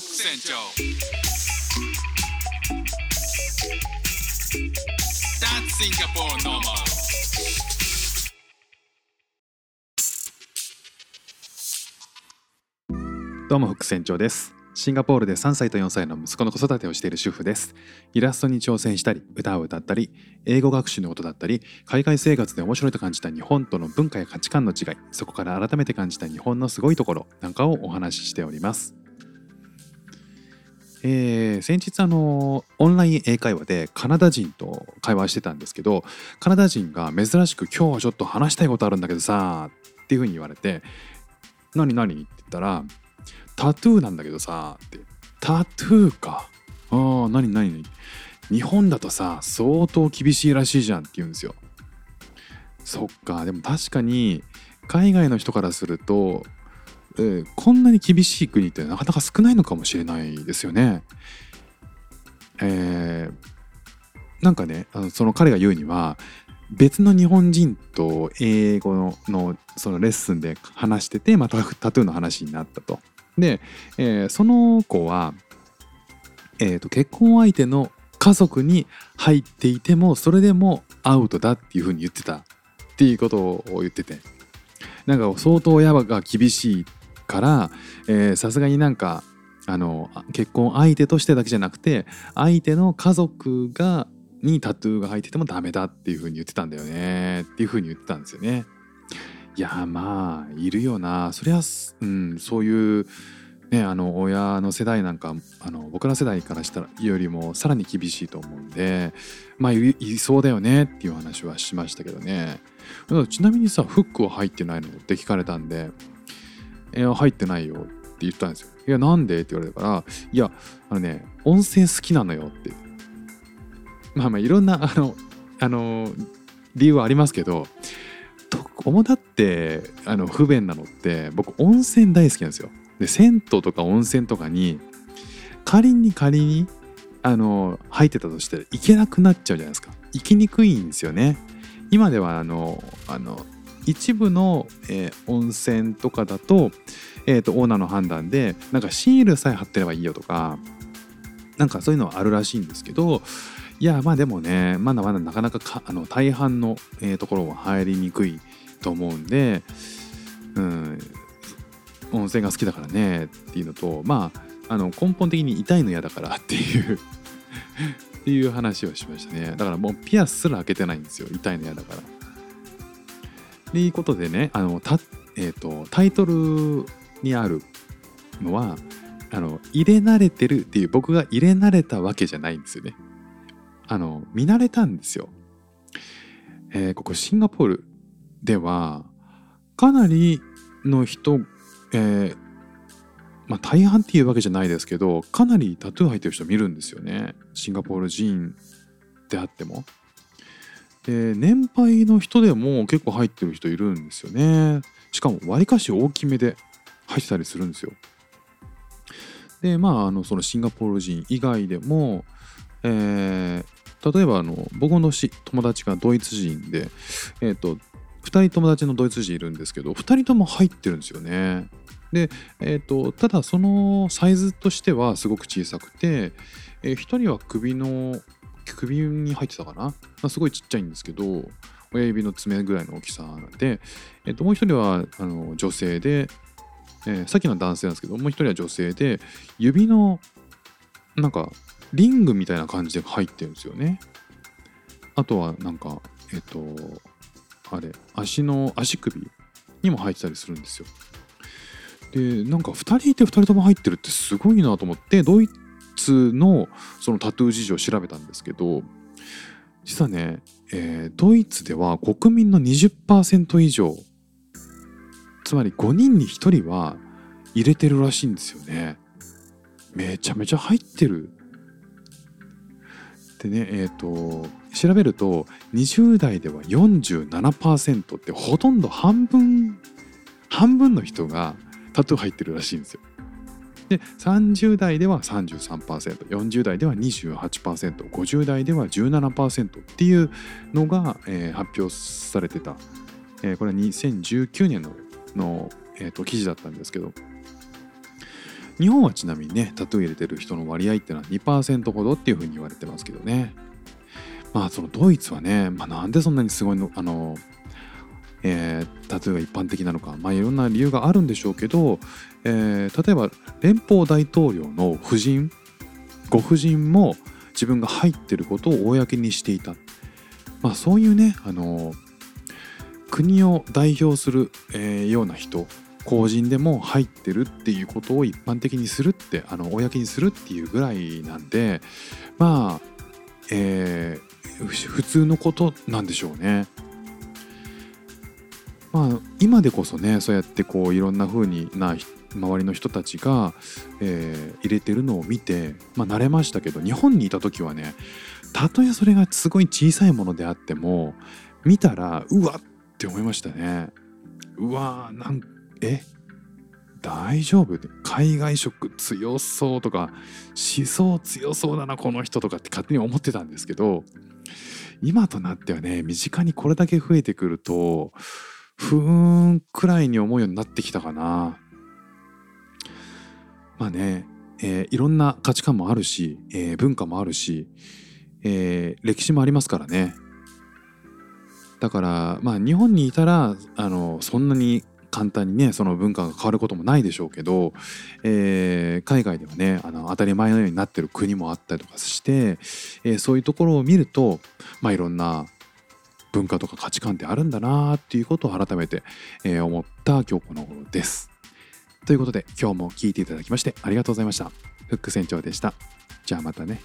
ク船長 That's Singapore normal. どうも副船長です。シンガポールで3歳と4歳の息子の子育てをしている主婦です。イラストに挑戦したり歌を歌ったり英語学習のことだったり海外生活で面白いと感じた日本との文化や価値観の違いそこから改めて感じた日本のすごいところなんかをお話ししております。えー先日あのオンライン英会話でカナダ人と会話してたんですけどカナダ人が珍しく「今日はちょっと話したいことあるんだけどさ」っていうふうに言われて「何何?」って言ったら「タトゥーなんだけどさ」って「タトゥーかああ何何？日本だとさ相当厳しいらしいじゃん」って言うんですよ。そっかでも確かに海外の人からするとえーこんなに厳しい国ってなかなか少ないのかもしれないですよね。えーなんかねあのその彼が言うには別の日本人と英語のそのレッスンで話しててまたタトゥーの話になったと。で、えーその子は、えーと結婚相手の家族に入っていてもそれでもアウトだっていうふうに言ってたっていうことを言っててなんか相当親が厳しいからさすがになんかあの結婚相手としてだけじゃなくて相手の家族がにタトゥーが入っててもダメだっていう風に言ってたんだよねっていう風に言ってたんですよね。いやまあいるよなそりゃ、うん、そういうねあの親の世代なんかあの僕ら世代からしたらよりもさらに厳しいと思うんでまあいいそうだよねっていう話はしましたけどねちなみにさフックは入ってないのって聞かれたんで「いや入ってないよ」って言ったんですよ。いやなんで？って言われたから「いやあのね温泉好きなのよ」ってまあまあいろんなあのあの理由はありますけどと主だってあの不便なのって僕温泉大好きなんですよ。で銭湯とか温泉とかに仮に仮にあの入ってたとして行けなくなっちゃうじゃないですか行きにくいんですよね今ではあのあの一部の、えー温泉とかだと,、えーとオーナーの判断でなんかシールさえ貼ってればいいよとかなんかそういうのはあるらしいんですけどいやまあでもねまだまだなかなかかあの大半の、えーところは入りにくいと思うんで、うん、温泉が好きだからねっていうのとまああの根本的に痛いの嫌だからっていうっていう話をしましたねだからもうピアスすら開けてないんですよ痛いの嫌だから。っていうことでねあのた、えー、とタイトルにあるのはあの入れ慣れてるっていう僕が入れ慣れたわけじゃないんですよね。あの見慣れたんですよ。えーここシンガポールではかなりの人、えーまあ大半っていうわけじゃないですけどかなりタトゥー入ってる人見るんですよねシンガポール人であっても。で年配の人でも結構入ってる人いるんですよね。しかもわりかし大きめで入ってたりするんですよ。でまああのそのシンガポール人以外でも、えー例えばあの僕の友達がドイツ人で、えー、と2人友達のドイツ人いるんですけど2人とも入ってるんですよね。で、えー、とただそのサイズとしてはすごく小さくて、え1人は首の首に入ってたかな、まあ、すごいちっちゃいんですけど親指の爪ぐらいの大きさで、えー、ともう1人はあの女性で、えーさっきの男性なんですけどもう1人は女性で指のなんかリングみたいな感じで入ってるんですよね。あとはなんかえっ、とあれ足の足首にも入ってたりするんですよ。でなんか2人いて2人とも入ってるってすごいなと思ってドイツのそのタトゥー事情を調べたんですけど実はね、えードイツでは国民の20%以上つまり5人に1人は入れてるらしいんですよね。めちゃめちゃ入ってる。でねえっ、と調べると20代では47%ってほとんど半分半分の人がタトゥー入ってるらしいんですよ。で30代では 33%40 代では 28%50 代では17%っていうのが、えー発表されてた、えーこれは2019年のの、えーと記事だったんですけど。日本はちなみにねタトゥー入れてる人の割合っていうのは2%ほどっていうふうに言われてますけどね。まあそのドイツはね、まあ、なんでそんなにすごいのあの、えー、タトゥーが一般的なのかまあいろんな理由があるんでしょうけど、えー、例えば連邦大統領の夫人ご夫人も自分が入ってることを公にしていたまあそういうねあの国を代表する、えー、ような人公人でも入ってるっていうことを一般的にするってあの公にするっていうぐらいなんでまあ、えー、普通のことなんでしょうね。まあ今でこそねそうやってこういろんな風にな周りの人たちが、えー、入れてるのを見て、まあ、慣れましたけど日本にいた時はねたとえそれがすごい小さいものであっても見たらうわって思いましたね。うわーなんえ大丈夫？海外色強そうとか思想強そうだなこの人とかって勝手に思ってたんですけど今となってはね身近にこれだけ増えてくるとふーんくらいに思うようになってきたかな。まあね、えー、いろんな価値観もあるし、えー、文化もあるし、えー、歴史もありますからね。だからまあ日本にいたらあのそんなに簡単にねその文化が変わることもないでしょうけど、えー、海外ではねあの当たり前のようになってる国もあったりとかして、えー、そういうところを見ると、まあ、いろんな文化とか価値観ってあるんだなっていうことを改めて、えー、思った今日この頃です。ということで今日も聴いていただきましてありがとうございました。フック船長でした。じゃあまたね。